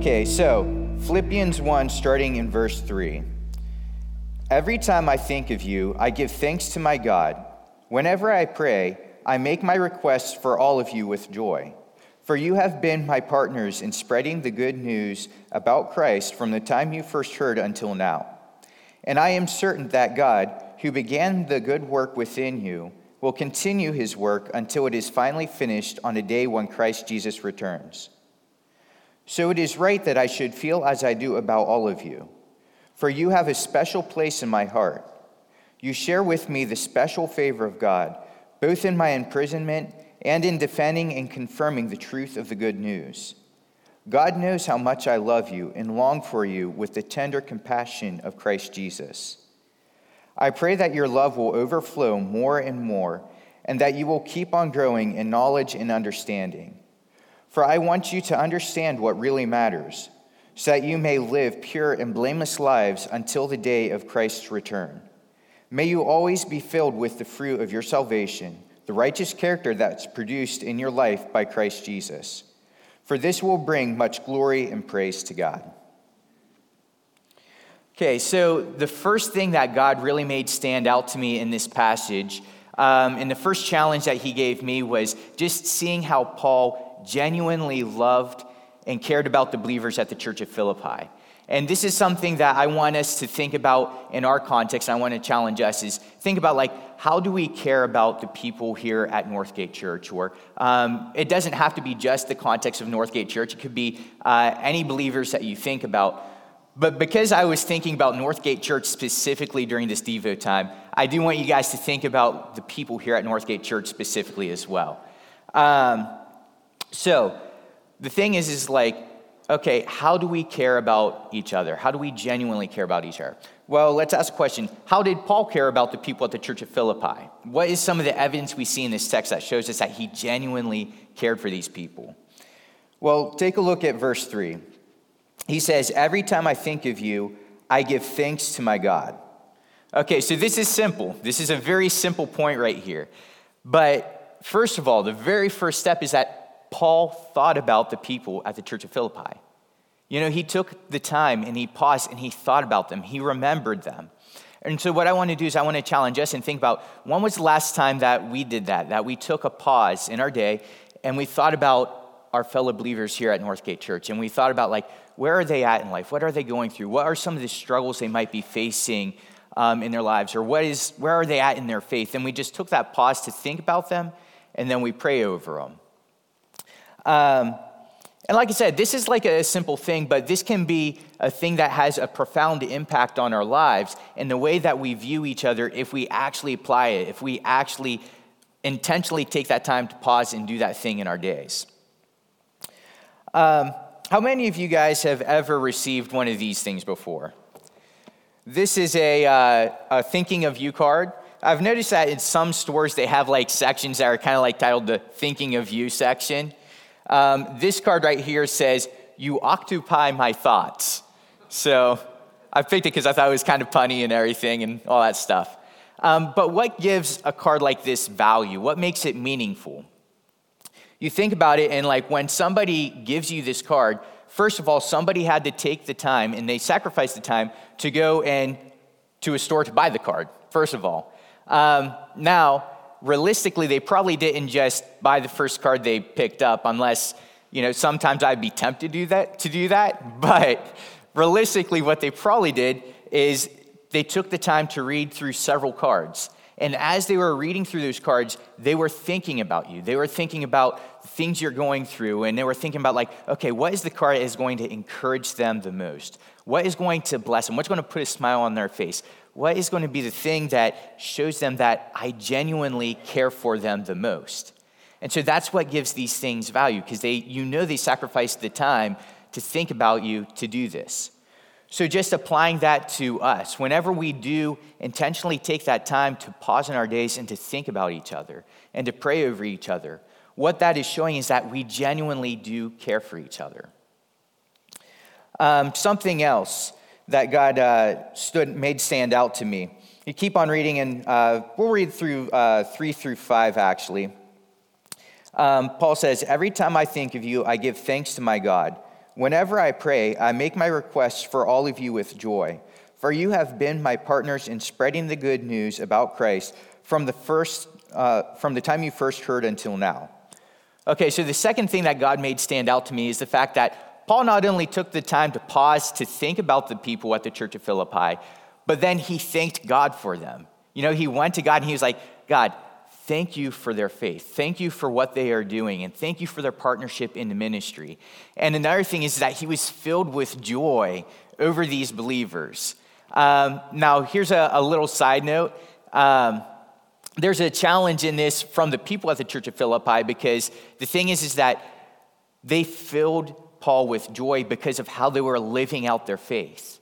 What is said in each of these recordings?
Okay, so Philippians 1, starting in verse 3. Every time I think of you, I give thanks to my God. Whenever I pray, I make my requests for all of you with joy. For you have been my partners in spreading the good news about Christ from the time you first heard until now. And I am certain that God, who began the good work within you, will continue his work until it is finally finished on the day when Christ Jesus returns. So it is right that I should feel as I do about all of you, for you have a special place in my heart. You share with me the special favor of God, both in my imprisonment and in defending and confirming the truth of the good news. God knows how much I love you and long for you with the tender compassion of Christ Jesus. I pray that your love will overflow more and more, and that you will keep on growing in knowledge and understanding. For I want you to understand what really matters, so that you may live pure and blameless lives until the day of Christ's return. May you always be filled with the fruit of your salvation, the righteous character that's produced in your life by Christ Jesus. For this will bring much glory and praise to God. Okay, so the first thing that God really made stand out to me in this passage, um, and the first challenge that he gave me was just seeing how Paul genuinely loved and cared about the believers at the church of Philippi. And this is something that I want us to think about in our context. I want to challenge us is think about like how do we care about the people here at Northgate Church? Or um, it doesn't have to be just the context of Northgate Church. It could be uh, any believers that you think about. But because I was thinking about Northgate Church specifically during this Devo time, I do want you guys to think about the people here at Northgate Church specifically as well. Um, so the thing is, is like, okay, how do we care about each other? How do we genuinely care about each other? Well, let's ask a question. How did Paul care about the people at the church of Philippi? What is some of the evidence we see in this text that shows us that he genuinely cared for these people? Well, take a look at verse 3. He says, Every time I think of you, I give thanks to my God. Okay, so this is simple. This is a very simple point right here. But first of all, the very first step is that Paul thought about the people at the church of Philippi. You know, he took the time and he paused and he thought about them, he remembered them. And so, what I want to do is, I want to challenge us and think about when was the last time that we did that, that we took a pause in our day and we thought about our fellow believers here at Northgate Church and we thought about, like, where are they at in life? What are they going through? What are some of the struggles they might be facing um, in their lives? Or what is, where are they at in their faith? And we just took that pause to think about them, and then we pray over them. Um, and like I said, this is like a simple thing, but this can be a thing that has a profound impact on our lives and the way that we view each other if we actually apply it, if we actually intentionally take that time to pause and do that thing in our days. Um, how many of you guys have ever received one of these things before? This is a, uh, a thinking of you card. I've noticed that in some stores they have like sections that are kind of like titled the thinking of you section. Um, this card right here says, You occupy my thoughts. So I picked it because I thought it was kind of punny and everything and all that stuff. Um, but what gives a card like this value? What makes it meaningful? You think about it, and like when somebody gives you this card, first of all, somebody had to take the time and they sacrificed the time to go and to a store to buy the card, first of all. Um, now, realistically, they probably didn't just buy the first card they picked up, unless, you know, sometimes I'd be tempted to do that, to do that. But realistically, what they probably did is they took the time to read through several cards. And as they were reading through those cards, they were thinking about you. They were thinking about things you're going through, and they were thinking about, like, okay, what is the card that is going to encourage them the most? What is going to bless them? What's going to put a smile on their face? What is going to be the thing that shows them that I genuinely care for them the most? And so that's what gives these things value, because they, you know, they sacrificed the time to think about you to do this. So, just applying that to us, whenever we do intentionally take that time to pause in our days and to think about each other and to pray over each other, what that is showing is that we genuinely do care for each other. Um, something else that God uh, stood, made stand out to me. You keep on reading, and uh, we'll read through uh, three through five actually. Um, Paul says, Every time I think of you, I give thanks to my God Whenever I pray, I make my requests for all of you with joy, for you have been my partners in spreading the good news about Christ from the first uh, from the time you first heard until now. Okay, so the second thing that God made stand out to me is the fact that Paul not only took the time to pause to think about the people at the church of Philippi, but then he thanked God for them. You know, he went to God and he was like, God, thank you for their faith. Thank you for what they are doing. And thank you for their partnership in the ministry. And another thing is that he was filled with joy over these believers. Um, now, here's a, a, little side note. Um, there's a challenge in this from the people at the church of Philippi because the thing is, is that they filled Paul with joy because of how they were living out their faith.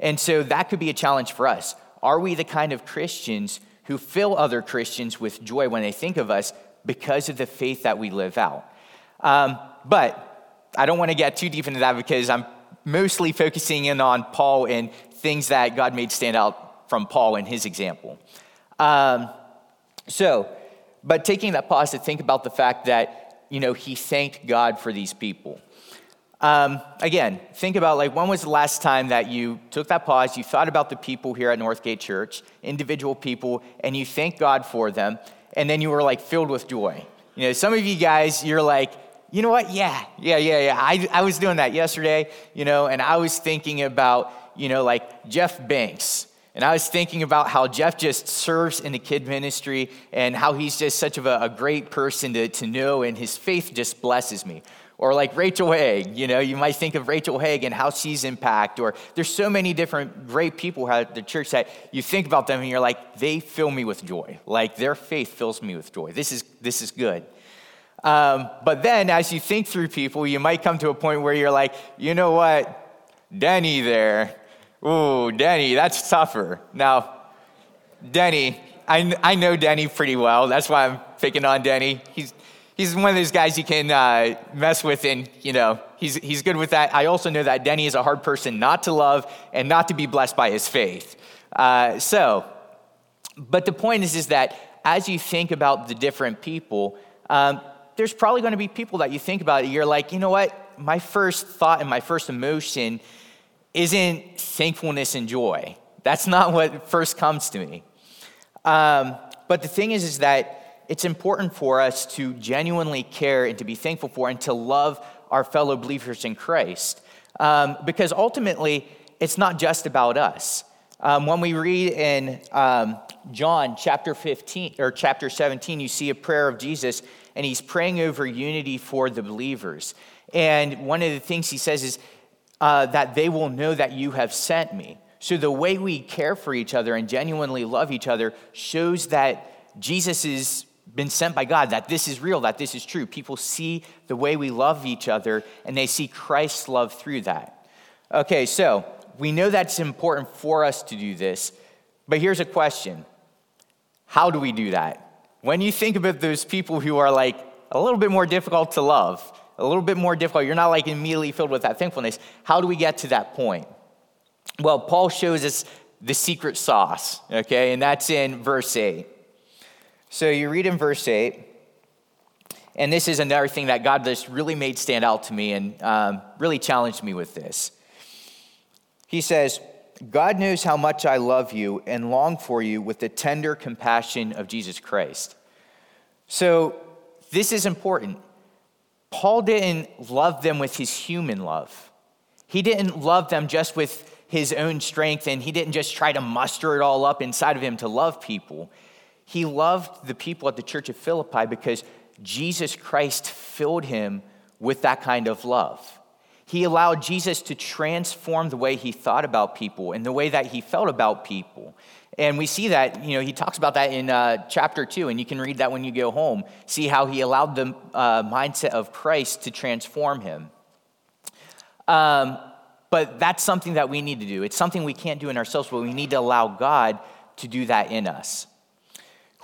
And so that could be a challenge for us. Are we the kind of Christians who fill other Christians with joy when they think of us because of the faith that we live out? Um, but I don't want to get too deep into that because I'm mostly focusing in on Paul and things that God made stand out from Paul and his example. Um, so, but taking that pause to think about the fact that, you know, he thanked God for these people. Um, again, think about like when was the last time that you took that pause, you thought about the people here at Northgate Church, individual people, and you thanked God for them, and then you were like filled with joy. You know, some of you guys, you're like, you know what? Yeah, yeah, yeah, yeah. I, I was doing that yesterday, you know, and I was thinking about, you know, like Jeff Banks. And I was thinking about how Jeff just serves in the kid ministry and how he's just such of a, a great person to, to know, and his faith just blesses me. Or like Rachel Haig, you know, you might think of Rachel Haig and how she's impact. Or there's so many different great people at the church that you think about them and you're like, they fill me with joy. Like their faith fills me with joy. This is this is good. Um, but then as you think through people, you might come to a point where you're like, you know what, Denny there. Ooh, Denny, that's tougher. Now, Denny, I, I know Denny pretty well. That's why I'm picking on Denny. He's he's one of those guys you can uh, mess with, and you know he's he's good with that. I also know that Denny is a hard person not to love and not to be blessed by his faith. Uh, so, but the point is, is that as you think about the different people, um, there's probably going to be people that you think about. You're like, you know what? My first thought and my first emotion isn't thankfulness and joy. That's not what first comes to me. Um, but the thing is, is that it's important for us to genuinely care and to be thankful for and to love our fellow believers in Christ. Um, because ultimately, it's not just about us. Um, when we read in um, John chapter 15 or chapter 17, you see a prayer of Jesus, and he's praying over unity for the believers. And one of the things he says is uh, that they will know that you have sent me. So the way we care for each other and genuinely love each other shows that Jesus is been sent by God, that this is real, that this is true. People see the way we love each other and they see Christ's love through that. Okay, so we know that's important for us to do this, but here's a question How do we do that? When you think about those people who are like a little bit more difficult to love, a little bit more difficult, you're not like immediately filled with that thankfulness, how do we get to that point? Well, Paul shows us the secret sauce, okay, and that's in verse 8. So you read in verse 8, and this is another thing that God just really made stand out to me and um, really challenged me with this. He says, God knows how much I love you and long for you with the tender compassion of Jesus Christ. So this is important. Paul didn't love them with his human love. He didn't love them just with his own strength, and he didn't just try to muster it all up inside of him to love people. He loved the people at the church of Philippi because Jesus Christ filled him with that kind of love. He allowed Jesus to transform the way he thought about people and the way that he felt about people. And we see that, you know, he talks about that in uh, chapter two, and you can read that when you go home. See how he allowed the uh, mindset of Christ to transform him. Um, but that's something that we need to do. It's something we can't do in ourselves, but we need to allow God to do that in us.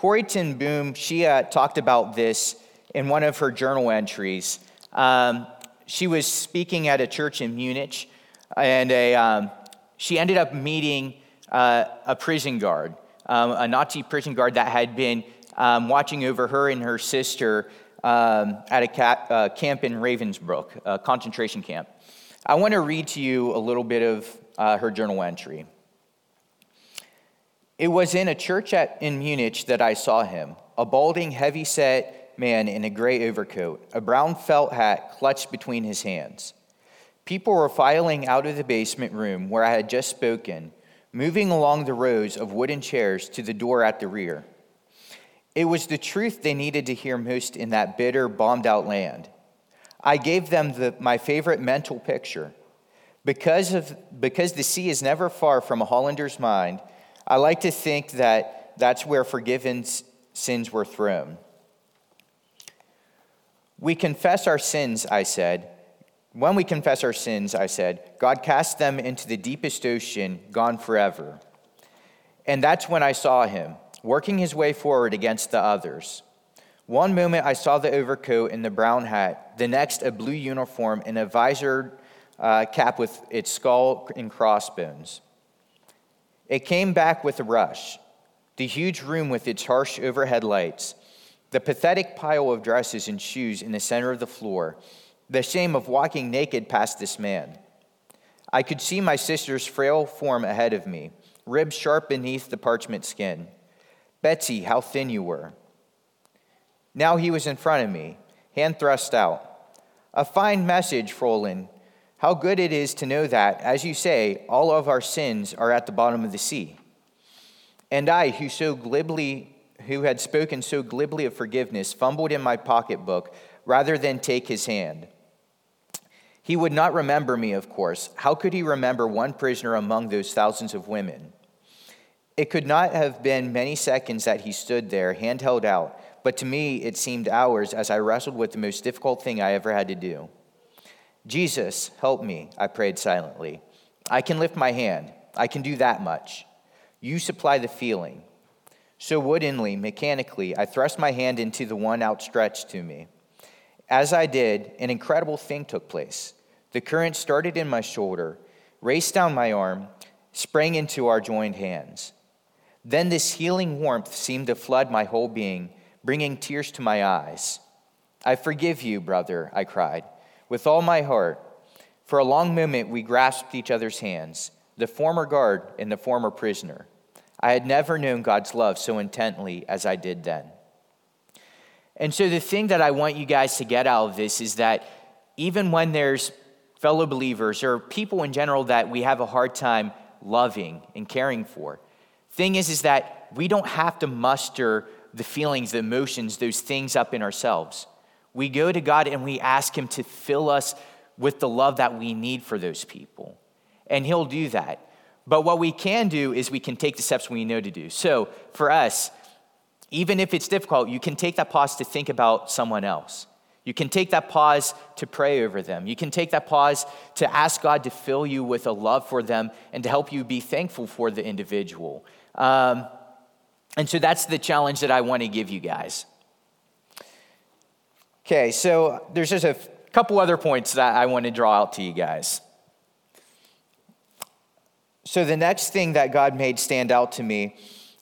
Corrie ten Boom, she uh, talked about this in one of her journal entries. Um, she was speaking at a church in Munich, and a, um, she ended up meeting uh, a prison guard, um, a Nazi prison guard that had been um, watching over her and her sister um, at a uh, camp in Ravensbrück, a concentration camp. I want to read to you a little bit of uh, her journal entry. It was in a church at, in Munich that I saw him, a balding, heavy set man in a gray overcoat, a brown felt hat clutched between his hands. People were filing out of the basement room where I had just spoken, moving along the rows of wooden chairs to the door at the rear. It was the truth they needed to hear most in that bitter, bombed out land. I gave them the, my favorite mental picture. Because, of, because the sea is never far from a Hollander's mind, I like to think that that's where forgiven sins were thrown. We confess our sins, I said. When we confess our sins, I said, God casts them into the deepest ocean, gone forever. And that's when I saw him, working his way forward against the others. One moment I saw the overcoat and the brown hat, the next, a blue uniform and a visored uh, cap with its skull and crossbones. It came back with a rush. The huge room with its harsh overhead lights, the pathetic pile of dresses and shoes in the center of the floor, the shame of walking naked past this man. I could see my sister's frail form ahead of me, ribs sharp beneath the parchment skin. Betsy, how thin you were. Now he was in front of me, hand thrust out. A fine message, Fräulein, how good it is to know that, as you say, all of our sins are at the bottom of the sea. And I, who so glibly, who had spoken so glibly of forgiveness, fumbled in my pocketbook rather than take his hand. He would not remember me, of course. How could he remember one prisoner among those thousands of women? It could not have been many seconds that he stood there, hand held out, but to me it seemed hours as I wrestled with the most difficult thing I ever had to do. Jesus, help me, I prayed silently. I can lift my hand. I can do that much. You supply the feeling. So woodenly, mechanically, I thrust my hand into the one outstretched to me. As I did, an incredible thing took place. The current started in my shoulder, raced down my arm, sprang into our joined hands. Then this healing warmth seemed to flood my whole being, bringing tears to my eyes. I forgive you, brother, I cried with all my heart. For a long moment, we grasped each other's hands, the former guard and the former prisoner. I had never known God's love so intently as I did then. And so, the thing that I want you guys to get out of this is that even when there's fellow believers or people in general that we have a hard time loving and caring for, thing is, is that we don't have to muster the feelings, the emotions, those things up in ourselves. We go to God and we ask Him to fill us with the love that we need for those people. And He'll do that. But what we can do is we can take the steps we know to do. So for us, even if it's difficult, you can take that pause to think about someone else. You can take that pause to pray over them. You can take that pause to ask God to fill you with a love for them and to help you be thankful for the individual. Um, and so that's the challenge that I want to give you guys. Okay, so there's just a couple other points that I want to draw out to you guys. So, the next thing that God made stand out to me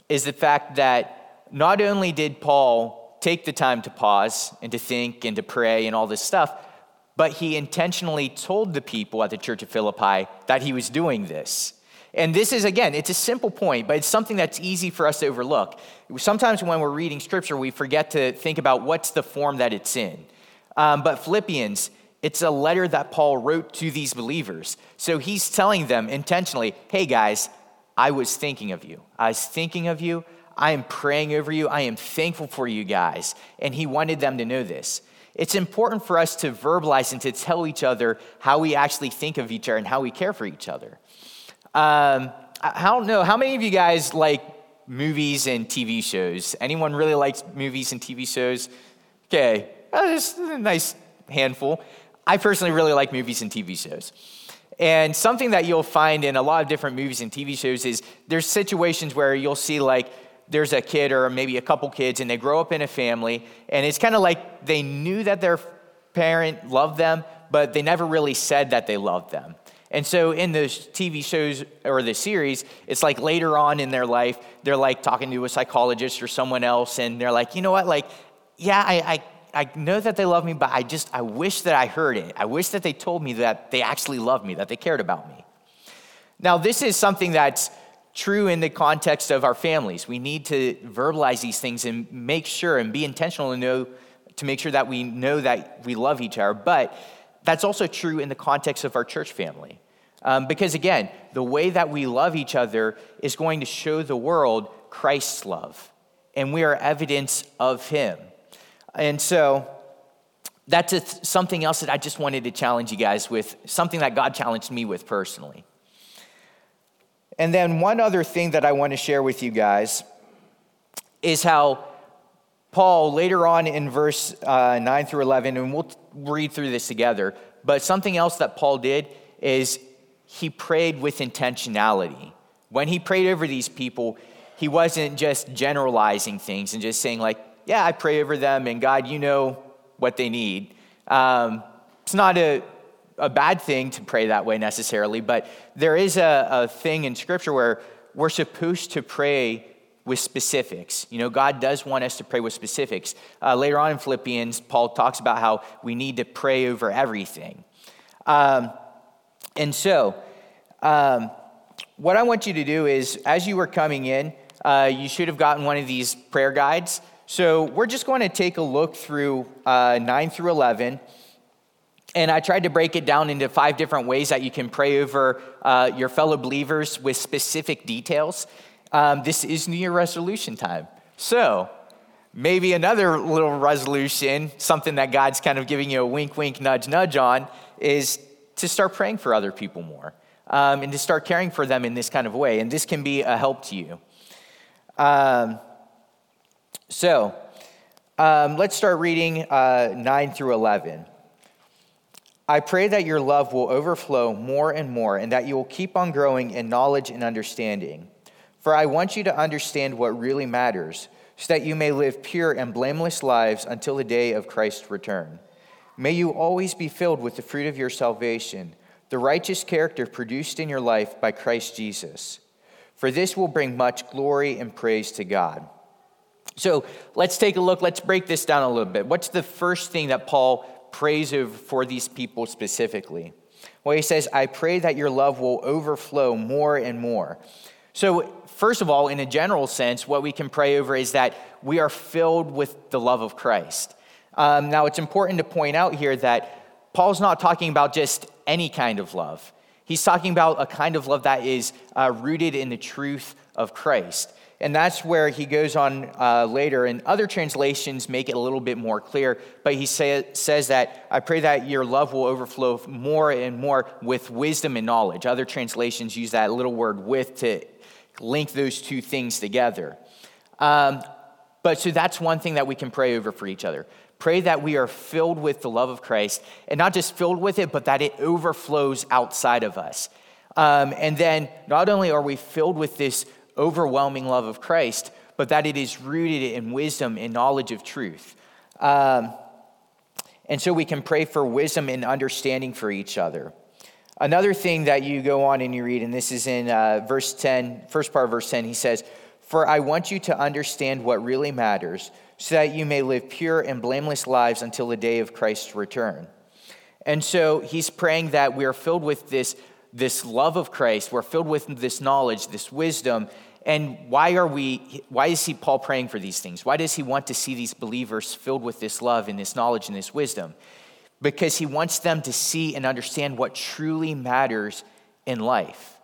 is the fact that not only did Paul take the time to pause and to think and to pray and all this stuff, but he intentionally told the people at the church of Philippi that he was doing this. And this is, again, it's a simple point, but it's something that's easy for us to overlook. Sometimes when we're reading scripture, we forget to think about what's the form that it's in. Um, but Philippians, it's a letter that Paul wrote to these believers. So he's telling them intentionally, hey guys, I was thinking of you. I was thinking of you. I am praying over you. I am thankful for you guys. And he wanted them to know this. It's important for us to verbalize and to tell each other how we actually think of each other and how we care for each other. Um, I don't know. How many of you guys like movies and TV shows? Anyone really likes movies and TV shows? Okay, just a nice handful. I personally really like movies and TV shows. And something that you'll find in a lot of different movies and TV shows is there's situations where you'll see like there's a kid or maybe a couple kids and they grow up in a family and it's kind of like they knew that their parent loved them, but they never really said that they loved them. And so in those TV shows or the series, it's like later on in their life, they're like talking to a psychologist or someone else, and they're like, you know what, like, yeah, I, I, I know that they love me, but I just, I wish that I heard it. I wish that they told me that they actually loved me, that they cared about me. Now, this is something that's true in the context of our families. We need to verbalize these things and make sure and be intentional to know, to make sure that we know that we love each other. But that's also true in the context of our church family. Um, because again, the way that we love each other is going to show the world Christ's love, and we are evidence of Him. And so that's something else that I just wanted to challenge you guys with, something that God challenged me with personally. And then one other thing that I want to share with you guys is how Paul, later on in verse uh, 9 through 11, and we'll read through this together, but something else that Paul did is he prayed with intentionality. When he prayed over these people, he wasn't just generalizing things and just saying, like, yeah, I pray over them, and God, you know what they need. Um, it's not a, a bad thing to pray that way necessarily, but there is a, a thing in Scripture where we're supposed to pray with specifics. You know, God does want us to pray with specifics. Uh, later on in Philippians, Paul talks about how we need to pray over everything. Um, and so, um, what I want you to do is, as you were coming in, uh, you should have gotten one of these prayer guides. So we're just going to take a look through uh, 9 through 11. And I tried to break it down into five different ways that you can pray over uh, your fellow believers with specific details. Um, this is New Year resolution time. So maybe another little resolution, something that God's kind of giving you a wink, wink, nudge, nudge on, is to start praying for other people more um, and to start caring for them in this kind of way. And this can be a help to you. Um, so um, let's start reading uh, 9 through 11. I pray that your love will overflow more and more, and that you will keep on growing in knowledge and understanding. For I want you to understand what really matters, so that you may live pure and blameless lives until the day of Christ's return. May you always be filled with the fruit of your salvation, the righteous character produced in your life by Christ Jesus for this will bring much glory and praise to God. So let's take a look. Let's break this down a little bit. What's the first thing that Paul prays for these people specifically? Well, he says, I pray that your love will overflow more and more. So, first of all, in a general sense, what we can pray over is that we are filled with the love of Christ. Um, now, it's important to point out here that Paul's not talking about just any kind of love. He's talking about a kind of love that is uh, rooted in the truth of Christ. And that's where he goes on uh, later. And other translations make it a little bit more clear. But he say, says that, I pray that your love will overflow more and more with wisdom and knowledge. Other translations use that little word with to link those two things together. Um, but so that's one thing that we can pray over for each other. Pray that we are filled with the love of Christ, and not just filled with it, but that it overflows outside of us. Um, and then not only are we filled with this overwhelming love of Christ, but that it is rooted in wisdom and knowledge of truth. Um, and so we can pray for wisdom and understanding for each other. Another thing that you go on and you read, and this is in uh, verse 10, first part of verse 10, he says, For I want you to understand what really matters so that you may live pure and blameless lives until the day of Christ's return. And so he's praying that we are filled with this, this love of Christ, we're filled with this knowledge, this wisdom. And why are we, why is he Paul praying for these things? Why does he want to see these believers filled with this love and this knowledge and this wisdom? Because he wants them to see and understand what truly matters in life.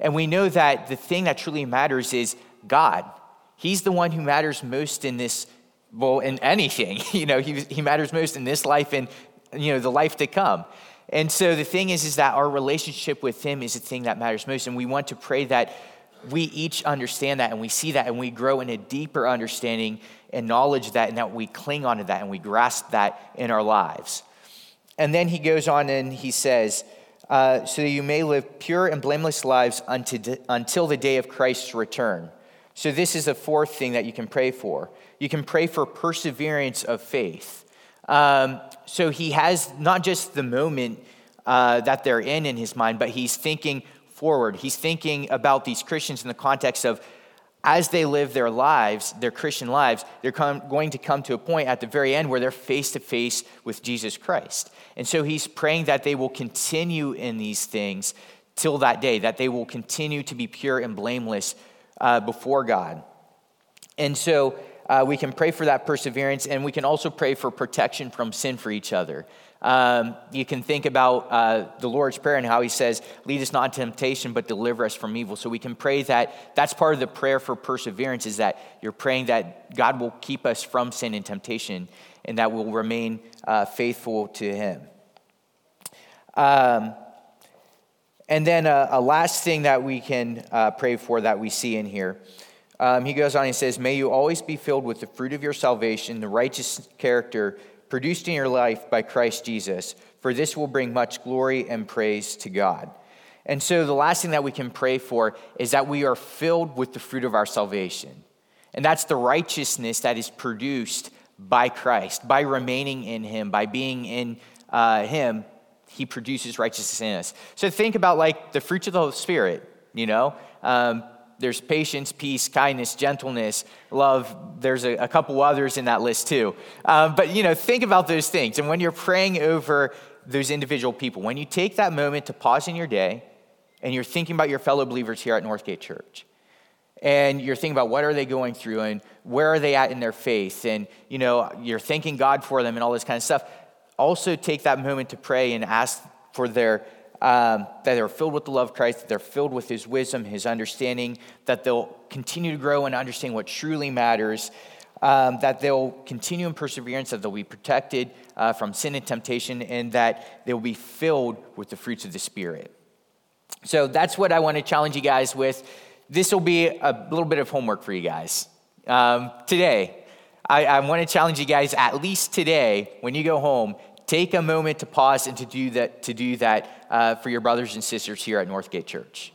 And we know that the thing that truly matters is God. He's the one who matters most in this well, in anything. You know, he, he matters most in this life and, you know, the life to come. And so the thing is, is that our relationship with him is the thing that matters most. And we want to pray that we each understand that and we see that and we grow in a deeper understanding and knowledge that and that we cling onto that and we grasp that in our lives. And then he goes on and he says, uh, so that you may live pure and blameless lives unto, until the day of Christ's return. So, this is a fourth thing that you can pray for. You can pray for perseverance of faith. Um, so, he has not just the moment uh, that they're in in his mind, but he's thinking forward. He's thinking about these Christians in the context of as they live their lives, their Christian lives, they're come, going to come to a point at the very end where they're face to face with Jesus Christ. And so he's praying that they will continue in these things till that day, that they will continue to be pure and blameless uh, before God. And so uh, we can pray for that perseverance, and we can also pray for protection from sin for each other. Um, you can think about uh, the Lord's Prayer and how He says, Lead us not into temptation, but deliver us from evil. So we can pray that that's part of the prayer for perseverance, is that you're praying that God will keep us from sin and temptation and that we'll remain uh, faithful to Him. Um, and then a, uh, a, last thing that we can uh, pray for that we see in here. Um, he goes on and says, May you always be filled with the fruit of your salvation, the righteous character produced in your life by Christ Jesus, for this will bring much glory and praise to God. And so, the last thing that we can pray for is that we are filled with the fruit of our salvation. And that's the righteousness that is produced by Christ, by remaining in Him, by being in uh, Him. He produces righteousness in us. So, think about like the fruits of the Holy Spirit, you know? Um, there's patience, peace, kindness, gentleness, love. There's a, a couple others in that list too. Um, but you know, think about those things. And when you're praying over those individual people, when you take that moment to pause in your day and you're thinking about your fellow believers here at Northgate Church, and you're thinking about what are they going through and where are they at in their faith, and you know, you're thanking God for them and all this kind of stuff. Also, take that moment to pray and ask for their um, that they're filled with the love of Christ, that they're filled with His wisdom, His understanding, that they'll continue to grow and understand what truly matters, um, that they'll continue in perseverance, that they'll be protected uh, from sin and temptation, and that they'll be filled with the fruits of the Spirit. So that's what I want to challenge you guys with. This will be a little bit of homework for you guys um, today. I, I want to challenge you guys at least today when you go home take a moment to pause and to do that, to do that uh, for your brothers and sisters here at Northgate Church.